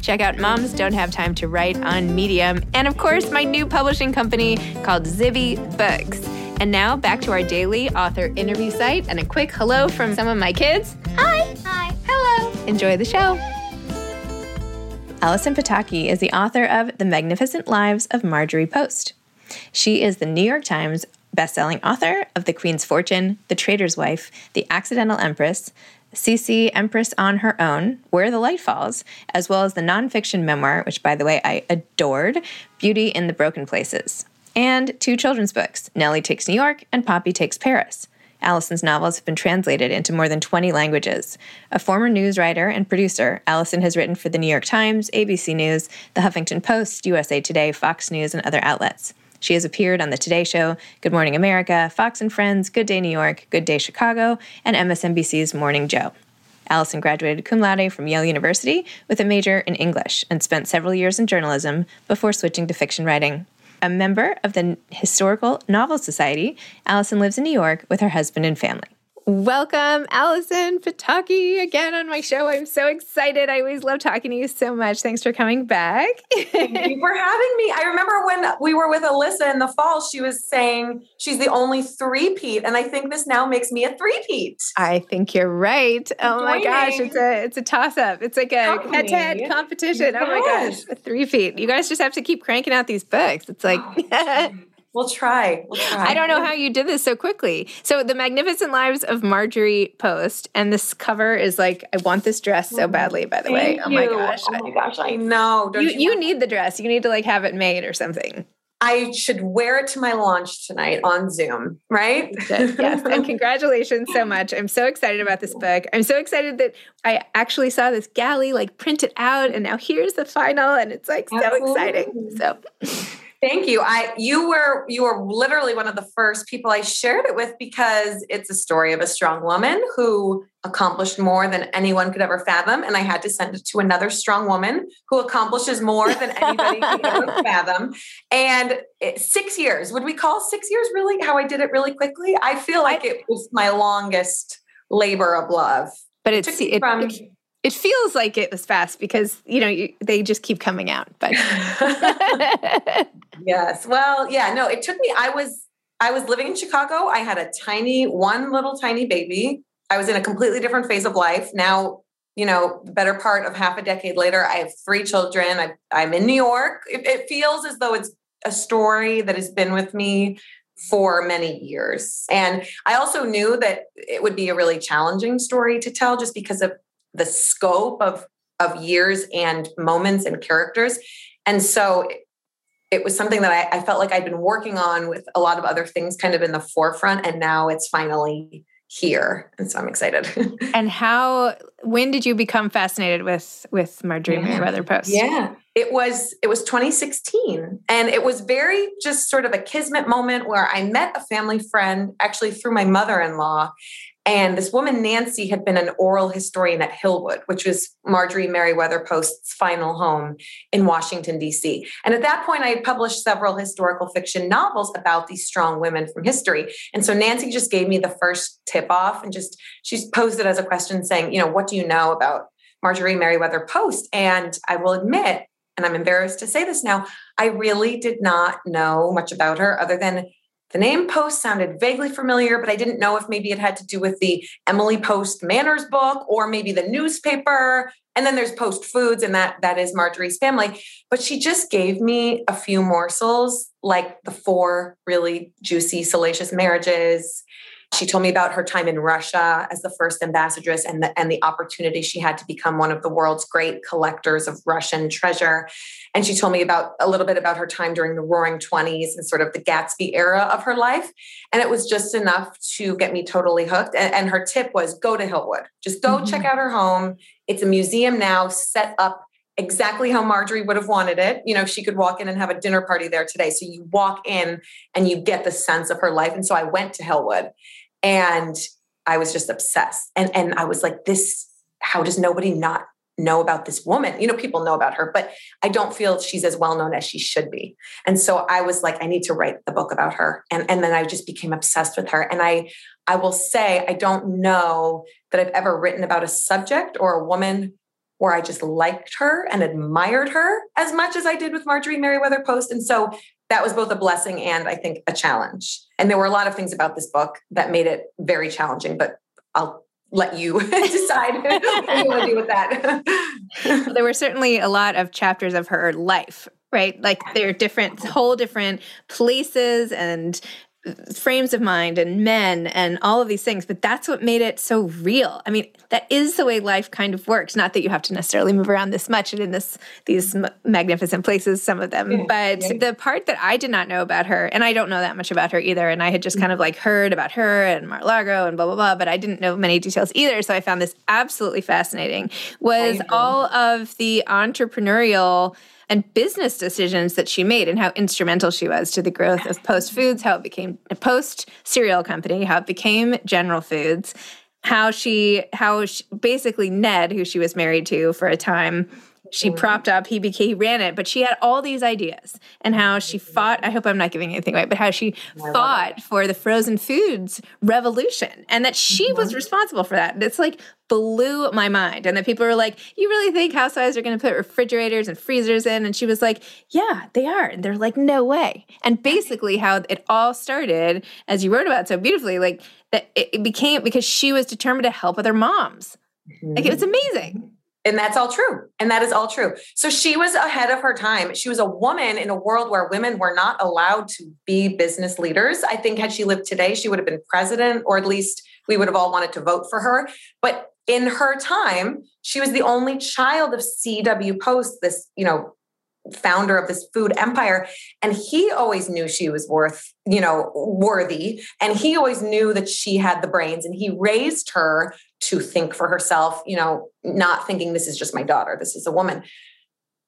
Check out Moms Don't Have Time to Write on Medium. And of course, my new publishing company called Zibby Books. And now back to our daily author interview site and a quick hello from some of my kids. Hi. Hi. Hello. Enjoy the show. Allison Pataki is the author of The Magnificent Lives of Marjorie Post. She is the New York Times bestselling author of The Queen's Fortune, The Traitor's Wife, The Accidental Empress, Sisi Empress on Her Own, Where the Light Falls, as well as the nonfiction memoir, which, by the way, I adored, Beauty in the Broken Places, and two children's books, Nellie Takes New York and Poppy Takes Paris. Allison's novels have been translated into more than 20 languages. A former news writer and producer, Allison has written for the New York Times, ABC News, The Huffington Post, USA Today, Fox News, and other outlets. She has appeared on The Today Show, Good Morning America, Fox and Friends, Good Day New York, Good Day Chicago, and MSNBC's Morning Joe. Allison graduated cum laude from Yale University with a major in English and spent several years in journalism before switching to fiction writing. A member of the Historical Novel Society, Allison lives in New York with her husband and family. Welcome, Allison Pataki, again on my show. I'm so excited. I always love talking to you so much. Thanks for coming back. Thank you for having me. I remember when we were with Alyssa in the fall, she was saying she's the only three-peat, and I think this now makes me a three-peat. I think you're right. Oh my gosh, it's a it's a toss-up. It's like a head-to-head competition. Yes. Oh my gosh, a three-peat. You guys just have to keep cranking out these books. It's like oh, We'll try. We'll try. I don't know how you did this so quickly. So, The Magnificent Lives of Marjorie Post, and this cover is like, I want this dress so badly, by the Thank way. You. Oh my gosh. Oh my gosh, I know. Don't you, you, you need the dress. You need to like have it made or something. I should wear it to my launch tonight on Zoom, right? yes. And congratulations so much. I'm so excited about this book. I'm so excited that I actually saw this galley like print it out and now here's the final and it's like so Absolutely. exciting. So Thank you. I you were you were literally one of the first people I shared it with because it's a story of a strong woman who accomplished more than anyone could ever fathom and I had to send it to another strong woman who accomplishes more than anybody could ever fathom. And it, 6 years. Would we call 6 years really how I did it really quickly? I feel like it was my longest labor of love. But it's it, from it, it feels like it was fast because you know you, they just keep coming out but yes. Well yeah no it took me i was i was living in chicago. I had a tiny one little tiny baby. I was in a completely different phase of life. Now you know better part of half a decade later i have three children. I, i'm in new york. It, it feels as though it's a story that has been with me for many years. And i also knew that it would be a really challenging story to tell just because of the scope of of years and moments and characters And so it was something that I, I, felt like I'd been working on with a lot of other things kind of in the forefront. And now it's finally here. And so I'm excited. and how when did you become fascinated with with Marjorie yeah. Merriweather Post? Yeah. It was it was 2016 and it was very just sort of a kismet moment where I met a family friend actually through my mother-in-law and this woman, Nancy, had been an oral historian at Hillwood, which was Marjorie Merriweather Post's final home in Washington, D.C. And at that point, I had published several historical fiction novels about these strong women from history. And so Nancy just gave me the first tip off and just, she's posed it as a question saying, you know, what do you know about Marjorie Merriweather Post? And I will admit, and I'm embarrassed to say this now, I really did not know much about her other than the name Post sounded vaguely familiar, but I didn't know if maybe it had to do with the Emily Post Manners book or maybe the newspaper. And then there's Post Foods, and that that is Marjorie's family. But she just gave me a few morsels, like the four really juicy, salacious marriages, she told me about her time in Russia as the first ambassadress and the, and the opportunity she had to become one of the world's great collectors of Russian treasure. And she told me about a little bit about her time during the roaring 20s and sort of the Gatsby era of her life. And it was just enough to get me totally hooked. And, and her tip was go to Hillwood, just go mm-hmm. check out her home. It's a museum now set up exactly how Marjorie would have wanted it. You know, she could walk in and have a dinner party there today. So you walk in and you get the sense of her life. And so I went to Hillwood and I was just obsessed. And and I was like, this, how does nobody not know about this woman? You know, people know about her, but I don't feel she's as well known as she should be. And so I was like, I need to write the book about her. And, and then I just became obsessed with her. And I I will say I don't know that I've ever written about a subject or a woman where I just liked her and admired her as much as I did with Marjorie Merriweather Post. And so that was both a blessing and I think a challenge. And there were a lot of things about this book that made it very challenging, but I'll let you decide what you want to do with that. there were certainly a lot of chapters of her life right? Like they're different, whole different places and frames of mind and men and all of these things but that's what made it so real i mean that is the way life kind of works not that you have to necessarily move around this much and in this these magnificent places some of them yeah, but yeah. the part that i did not know about her and i don't know that much about her either and i had just mm-hmm. kind of like heard about her and mar-a-lago and blah blah blah but i didn't know many details either so i found this absolutely fascinating was all of the entrepreneurial and business decisions that she made and how instrumental she was to the growth of Post Foods, how it became a Post cereal company, how it became General Foods, how she how she, basically Ned, who she was married to for a time, she propped up he became he ran it but she had all these ideas and how she fought i hope i'm not giving anything away but how she fought for the frozen foods revolution and that she was mm-hmm. responsible for that. And it's like blew my mind and that people were like you really think housewives are going to put refrigerators and freezers in? And she was like yeah they are. And they're like no way. And basically how it all started as you wrote about so beautifully like that it became because she was determined to help other moms. Like it was mm-hmm. amazing and that's all true. And that is all true. So she was ahead of her time. She was a woman in a world where women were not allowed to be business leaders. I think had she lived today, she would have been president, or at least we would have all wanted to vote for her. But in her time, she was the only child of C.W. Post, this, you know, founder of this food empire and he always knew she was worth you know worthy and he always knew that she had the brains and he raised her to think for herself you know not thinking this is just my daughter this is a woman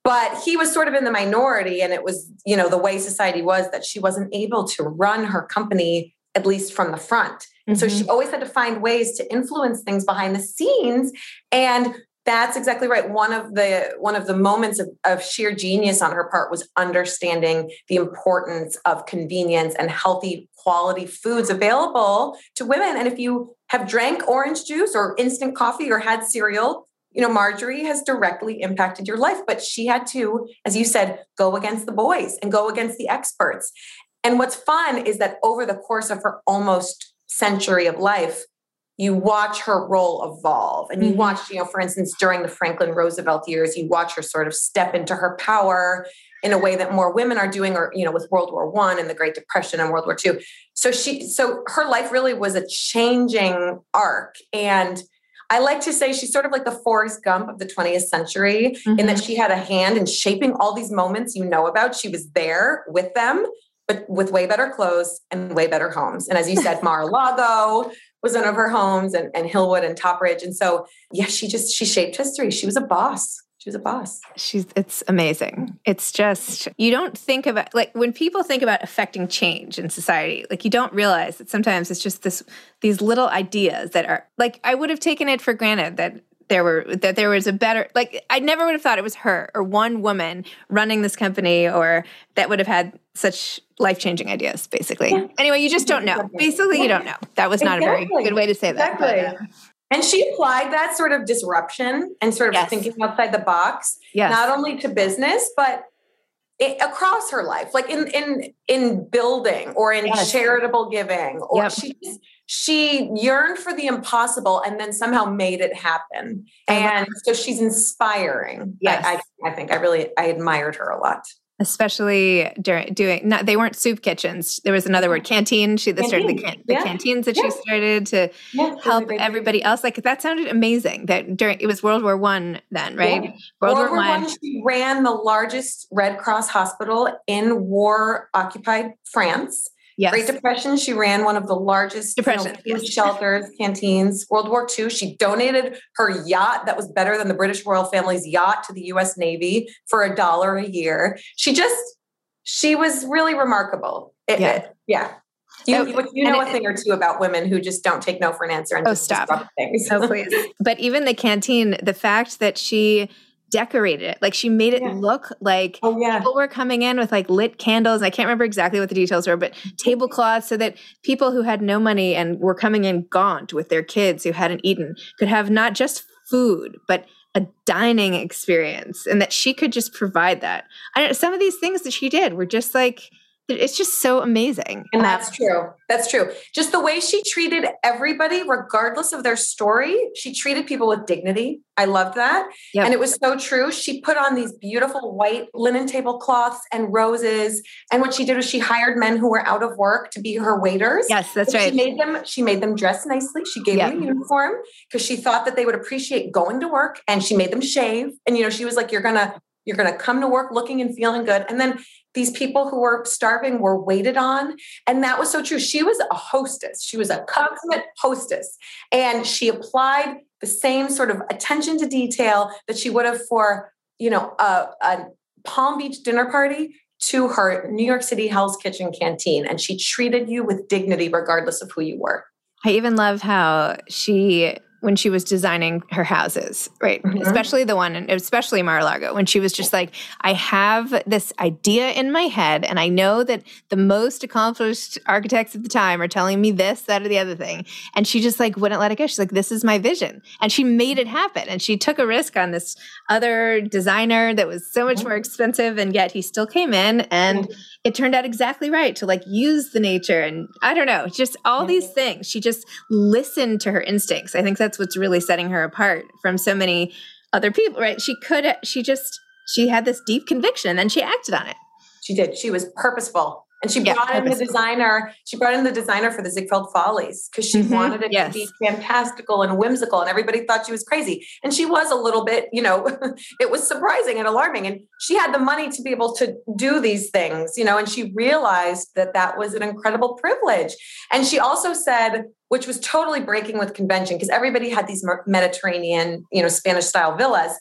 but he was sort of in the minority and it was you know the way society was that she wasn't able to run her company at least from the front and mm-hmm. so she mm-hmm. always had to find ways to influence things behind the scenes and that's exactly right. One of the one of the moments of, of, sheer genius on her part was understanding the importance of convenience and healthy quality foods available to women. And if you have drank orange juice or instant coffee or had cereal you know marjorie has directly impacted your life. But she had to as you said go against the boys and go against the experts. And what's fun is that over the course of her almost century of life you watch her role evolve and you mm-hmm. watch you know for instance during the franklin roosevelt years you watch her sort of step into her power in a way that more women are doing or you know with world war one and the great depression and world war two so she so her life really was a changing arc and I like to say she's sort of like the Forrest Gump of the 20th century mm-hmm. in that she had a hand in shaping all these moments you know about. She was there with them, but with way better clothes and way better homes. And as you said, Mar-a-Lago was one of her homes and, and Hillwood and Topridge. And so, yeah, she just, she shaped history. She was a boss she was a boss. She's it's amazing. It's just you don't think about like when people think about affecting change in society, like you don't realize that sometimes it's just this these little ideas that are like I would have taken it for granted that there were that there was a better like I never would have thought it was her or one woman running this company or that would have had such life-changing ideas basically. Yeah. Anyway, you just don't know. Basically, yeah. you don't know. That was not exactly. a very good way to say that. Exactly. But, uh, and she applied that sort of disruption and sort of yes. thinking outside the box, yes. not only to business, but it, across her life, like in in in building or in yes. charitable giving, or yep. she she yearned for the impossible and then somehow made it happen. And so she's inspiring. Yes. I, I, I think I really I admired her a lot especially during doing not they weren't soup kitchens there was another word canteen she the, canteen. the, can, the yeah. canteens that yeah. she started to yeah, help everybody else like that sounded amazing that during it was world war one then right world, world, war, one. one she ran the largest red cross hospital in war occupied france Yes. Great Depression, she ran one of the largest Depression. You know, shelters, canteens. World War II, she donated her yacht that was better than the British royal family's yacht to the US Navy for a dollar a year. She just, she was really remarkable. It, yeah. It, yeah. You, oh, you know a thing or two about women who just don't take no for an answer and oh, stop. things. oh, please. But even the canteen, the fact that she decorated it. Like she made it yeah. look like oh, yeah. people were coming in with like lit candles. I can't remember exactly what the details were, but tablecloths so that people who had no money and were coming in gaunt with their kids who hadn't eaten could have not just food, but a dining experience and that she could just provide that. I some of these things that she did were just like it's just so amazing. And um, that's true. That's true. Just the way she treated everybody, regardless of their story, she treated people with dignity. I loved that. Yep. And it was so true. She put on these beautiful white linen tablecloths and roses. And what she did was she hired men who were out of work to be her waiters. Yes, that's right. She made them, she made them dress nicely. She gave yep. them a uniform because she thought that they would appreciate going to work and she made them shave. And you know, she was like, You're gonna you're going to come to work looking and feeling good. And then these people who were starving were waited on. And that was so true. She was a hostess, she was a consummate hostess. And she applied the same sort of attention to detail that she would have for, you know, a, a Palm Beach dinner party to her New York City Hell's Kitchen canteen. And she treated you with dignity regardless of who you were. I even love how she when she was designing her houses, right? Mm-hmm. Especially the one, especially Mar-a-Lago, when she was just like, I have this idea in my head, and I know that the most accomplished architects at the time are telling me this, that, or the other thing. And she just like wouldn't let it go. She's like, this is my vision. And she made it happen. And she took a risk on this other designer that was so much mm-hmm. more expensive, and yet he still came in and mm-hmm it turned out exactly right to like use the nature and I don't know, just all these things. She just listened to her instincts. I think that's what's really setting her apart from so many other people, right? She could, she just, she had this deep conviction and she acted on it. She did. She was purposeful. And she brought yeah, in the designer. She brought in the designer for the Ziegfeld Follies because she mm-hmm. wanted it yes. to be fantastical and whimsical, and everybody thought she was crazy. And she was a little bit, you know, it was surprising and alarming. And she had the money to be able to do these things, you know, and she realized that that was an incredible privilege. And she also said, which was totally breaking with convention, because everybody had these Mediterranean, you know, Spanish style villas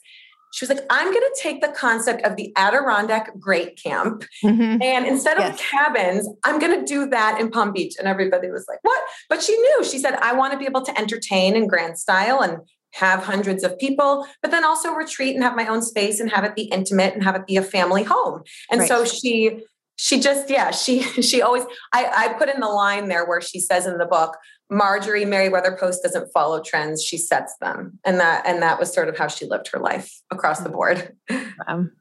she was like, I'm going to take the concept of the Adirondack Great Camp. Mm-hmm. And instead of cabins, I'm going to do that in Palm Beach. And everybody was like, what? But she knew, she said, I want to be able to entertain in grand style and have hundreds of people, but then also retreat and have my own space and have it be intimate and have it be a family home. And right. so she, she just, yeah, she, she always, I, I put in the line there where she says in the book, Marjorie Merriweather Post doesn't follow trends; she sets them, and that and that was sort of how she lived her life across the board. Um,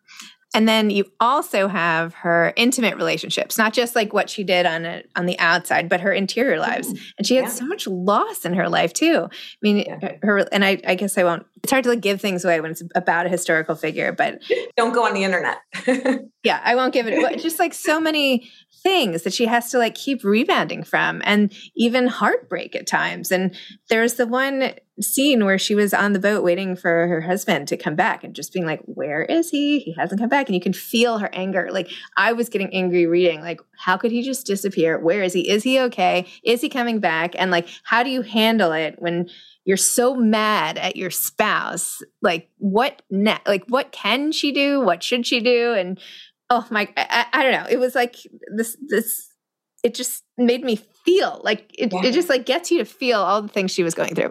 and then you also have her intimate relationships, not just like what she did on a, on the outside, but her interior lives. And she had yeah. so much loss in her life too. I mean, yeah. Uh, her and I, I guess I won't. It's hard to like give things away when it's about a historical figure, but don't go on the internet. yeah, I won't give it. Just like so many things that she has to like keep rebounding from, and even heartbreak at times. And there's the one scene where she was on the boat waiting for her husband to come back and just being like, Where is he? He hasn't come back. And you can feel her anger. Like, I was getting angry reading, like, how could he just disappear? Where is he? Is he okay? Is he coming back? And like, how do you handle it when you're so mad at your spouse? Like, what ne- like what can she do? What should she do? And oh my I, I don't know. It was like this this it just made me feel like it, yeah. it just like gets you to feel all the things she was going through.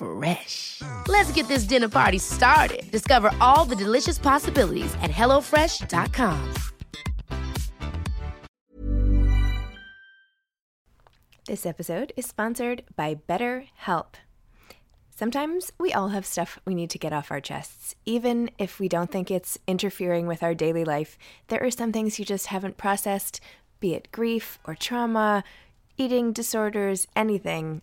Fresh. Let's get this dinner party started. Discover all the delicious possibilities at HelloFresh.com. This episode is sponsored by BetterHelp. Sometimes we all have stuff we need to get off our chests. Even if we don't think it's interfering with our daily life, there are some things you just haven't processed, be it grief or trauma, eating disorders, anything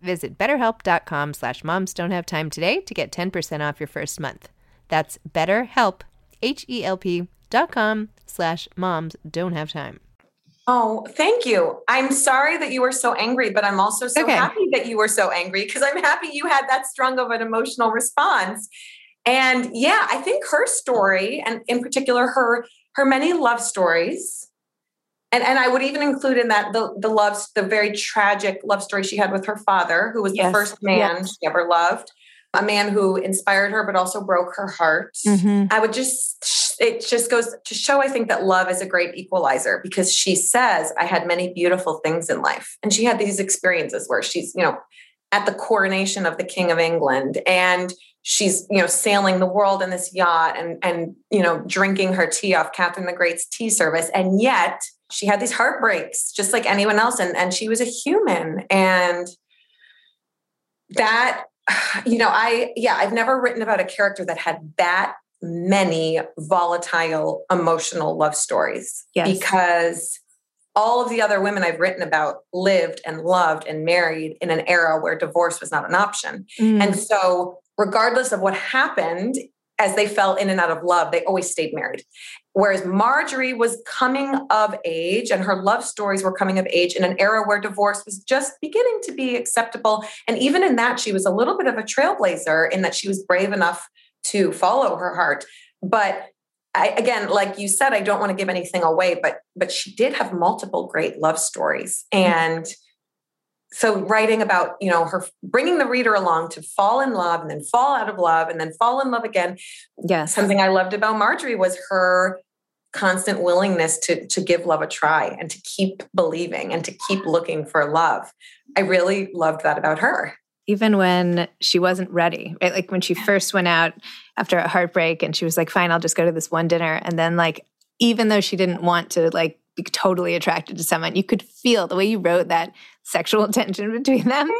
Visit betterhelp.com slash moms don't have time today to get 10% off your first month. That's betterhelp, H-E-L-P dot com slash moms don't have time. Oh, thank you. I'm sorry that you were so angry, but I'm also so okay. happy that you were so angry because I'm happy you had that strong of an emotional response. And yeah, I think her story, and in particular her her many love stories, and and I would even include in that the the loves the very tragic love story she had with her father, who was yes. the first man yes. she ever loved, a man who inspired her but also broke her heart. Mm-hmm. I would just it just goes to show I think that love is a great equalizer because she says I had many beautiful things in life, and she had these experiences where she's you know at the coronation of the king of England and she's you know sailing the world in this yacht and and you know drinking her tea off Catherine the Great's tea service and yet she had these heartbreaks just like anyone else and and she was a human and that you know i yeah i've never written about a character that had that many volatile emotional love stories yes. because all of the other women I've written about lived and loved and married in an era where divorce was not an option. Mm. And so, regardless of what happened, as they fell in and out of love, they always stayed married. Whereas Marjorie was coming of age and her love stories were coming of age in an era where divorce was just beginning to be acceptable. And even in that, she was a little bit of a trailblazer in that she was brave enough to follow her heart. But I, again, like you said, I don't want to give anything away, but but she did have multiple great love stories, and so writing about you know her bringing the reader along to fall in love and then fall out of love and then fall in love again. Yes, something I loved about Marjorie was her constant willingness to to give love a try and to keep believing and to keep looking for love. I really loved that about her even when she wasn't ready, right? Like when she first went out after a heartbreak and she was like, fine, I'll just go to this one dinner. And then, like, even though she didn't want to, like, be totally attracted to someone. You could feel the way you wrote that sexual tension between them.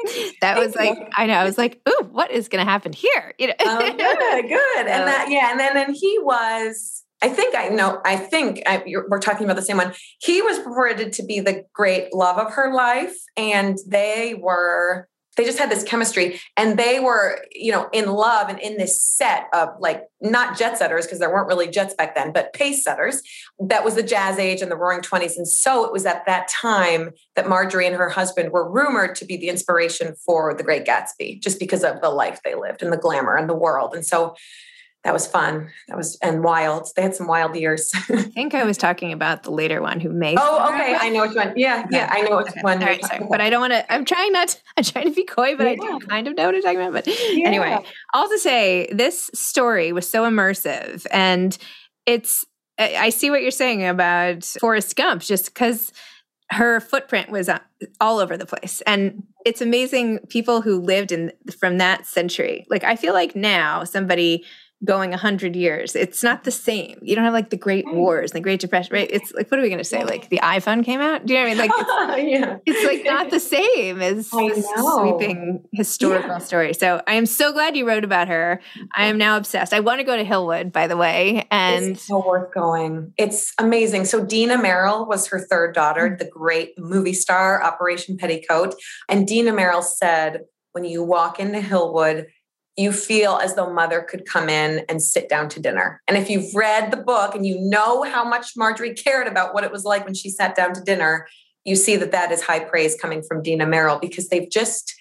That was like, I know, I was like, ooh, what is going to happen here? You know? oh, good, good. And that, yeah. And then, and he was, I think I know, I think I, we're talking about the same one. He was purported to be the great love of her life. And they were they just had this chemistry and they were you know in love and in this set of like not jet setters because there weren't really jets back then but pace setters. That was the jazz age and the roaring 20s and so it was at that time that marjorie and her husband were rumored to be the inspiration for the great gatsby just because of the life they lived and the glamour and the world. And so that was fun. That was and wild. They had some wild years. I think I was talking about the later one who made. Oh, okay. I know which one. Yeah, yeah, I know which okay. one. Right, sorry. But I don't want to. I'm trying not. To, I'm trying to be coy, but yeah. I do kind of know what I'm talking about. But yeah. anyway, all to say, this story was so immersive, and it's. I see what you're saying about Forrest Gump, just because her footprint was uh, all over the place and it's amazing people who lived in from that century like i feel like now somebody going 100 years. It's not the same. You don't have like the great wars the great depression right? It's like what are we going to say like the iphone came out? Do you know what i mean? Like it's, yeah. it's like not the same as sweeping historical yeah. story. So i am so glad you wrote about her. I am now obsessed. I want to go to hillwood by the way and it's so worth going. It's amazing. So dina merrill was her third daughter mm-hmm. the great movie star operation petticoat. And dina merrill said when you walk into hillwood you feel as though mother could come in and sit down to dinner. And if you've read the book and you know how much Marjorie cared about what it was like when she sat down to dinner, you see that that is high praise coming from Dina Merrill because they've just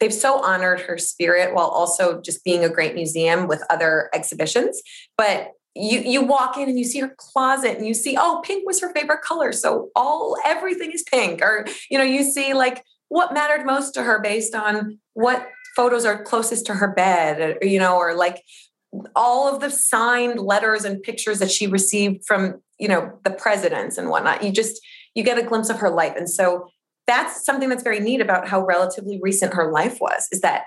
they've so honored her spirit while also just being a great museum with other exhibitions. But you you walk in and you see her closet and you see oh pink was her favorite color so all everything is pink or you know you see like what mattered most to her based on what photos are closest to her bed, or, you know, or like all of the signed letters and pictures that she received from, you know, the presidents and whatnot. You just, you get a glimpse of her life. And so that's something that's very neat about how relatively recent her life was, is that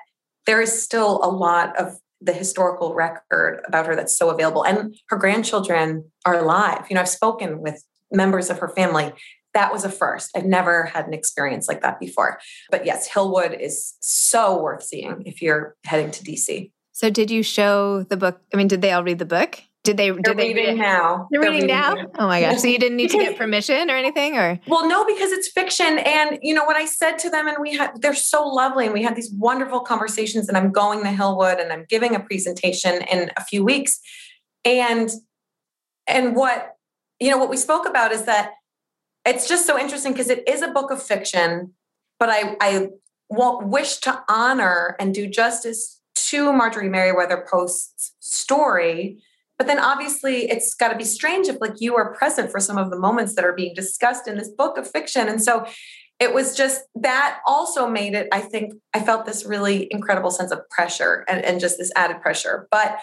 there is still a lot of the historical record about her that's so available. And her grandchildren are alive. You know, I've spoken with members of her family that was a first. I've never had an experience like that before. But yes, Hillwood is so worth seeing if you're heading to DC. So did you show the book? I mean, did they all read the book? Did they? They're did they reading read now? They're, They're reading, reading, now. now. Oh my gosh! So you didn't need to get permission or anything, or? Well, no, because it's fiction, and you know what I said to them, and we had they're so lovely, and we had these wonderful conversations. And I'm going to Hillwood, and I'm giving a presentation in a few weeks, and and what you know what we spoke about is that it's just so interesting because it is a book of fiction, but I, I won't wish to honor and do justice to Marjorie Merriweather Post's story. But then obviously it's got to be strange if like you are present for some of the moments that are being discussed in this book of fiction. And so it was just that also made it, I think I felt this really incredible sense of pressure and, and just this added pressure. But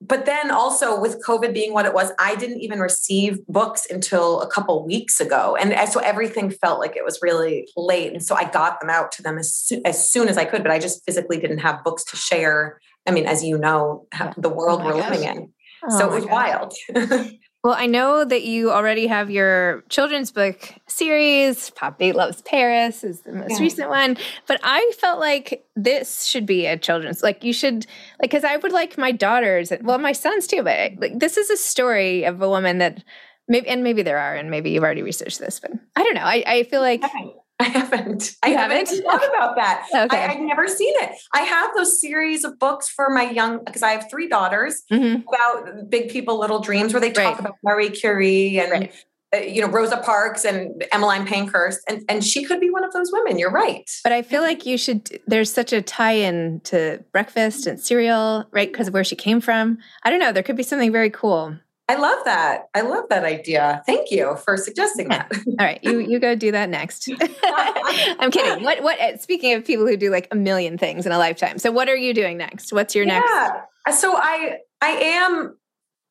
but then also with covid being what it was i didn't even receive books until a couple weeks ago. And so everything felt like it was really late. And so i got them out to them as, soon, as soon as i could but i just physically didn't have books to share. I mean as you know the world oh we're gosh. living in. Oh so it was wild Well, I know that you already have your children's book series. Poppy Loves Paris is the most yeah. recent one. But I felt like this should be a children's, like, you should, like, because I would like my daughters, well, my sons too, but like, this is a story of a woman that maybe, and maybe there are, and maybe you've already researched this, but I don't know. I, I feel like. Okay. I haven't. I haven't, haven't thought about that. Okay. I, have never seen it. I have those series of books for my young because I have three daughters mm-hmm. about big people, little dreams, where they talk right. about Marie Curie and right. uh, you know Rosa Parks and Emmeline Pankhurst, and and she could be one of those women. You're right. But I feel like you should. There's such a tie-in to breakfast and cereal, right? Because of where she came from. I don't know. There could be something very cool. I love that. I love that idea. Thank you for suggesting that. All right, you you go do that next. I'm kidding. What what uh, speaking of people who do like a million things in a lifetime. So what are you doing next? What's your next? Yeah. So I I am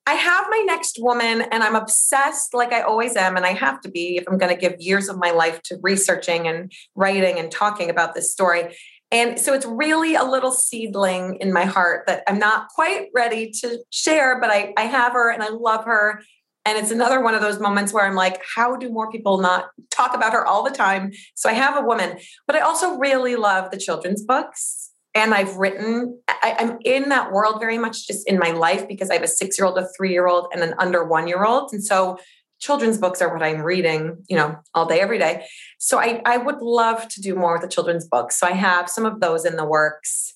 I have my next woman and I'm obsessed like I always am and I have to be if I'm going to give years of my life to researching and writing and talking about this story. And so it's really a little seedling in my heart that I'm not quite ready to share, but I, I have her and I love her. And it's another one of those moments where I'm like, how do more people not talk about her all the time? So I have a woman, but I also really love the children's books. And I've written, I, am in that world very much just in my life because I have a six year old, a three year old, and an under one year old. And so children's books are what I'm reading, you know, all day, every day. So I, I would love to do more with the children's books. So I have some of those in the works.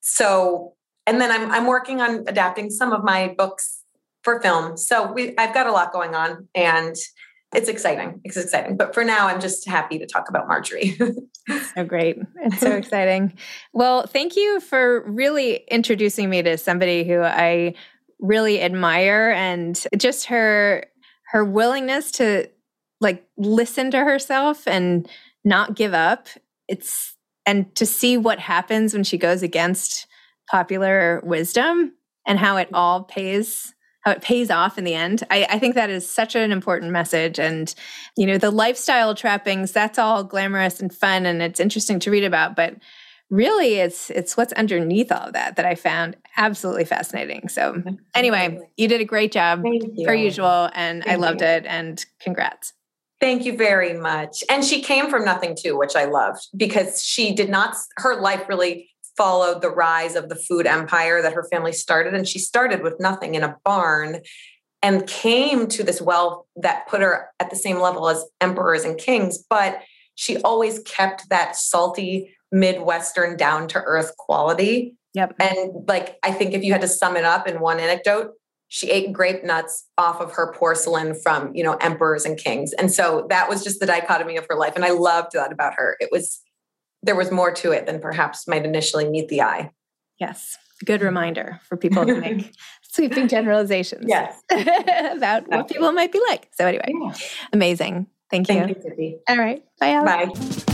So, and then I'm, I'm working on adapting some of my books for film. So we, I've got a lot going on and it's exciting. It's exciting. But for now, I'm just happy to talk about Marjorie. so great. It's so exciting. Well, thank you for really introducing me to somebody who I really admire and just her her willingness to like listen to herself and not give up. It's and to see what happens when she goes against popular wisdom and how it all pays how it pays off in the end. I, I, think that is such an important message. And, you know, the lifestyle trappings, that's all glamorous and fun and it's interesting to read about. But really it's it's what's underneath all of that that I found absolutely fascinating. So anyway, you did a great job per usual and Thank I loved you. it and congrats. Thank you very much. And she came from nothing too, which I loved because she did not her life really followed the rise of the food empire that her family started and she started with nothing in a barn and came to this wealth that put her at the same level as emperors and kings but she always kept that salty Midwestern down to earth quality. Yep. And like, I think if you had to sum it up in one anecdote, she ate grape nuts off of her porcelain from, you know, emperors and kings. And so that was just the dichotomy of her life. And I loved that about her. It was, there was more to it than perhaps might initially meet the eye. Yes. Good reminder for people to make sweeping generalizations. Yes. about what people might be like. So, anyway, yeah. amazing. Thank you. Thank you, All right. Bye, Alex. Bye.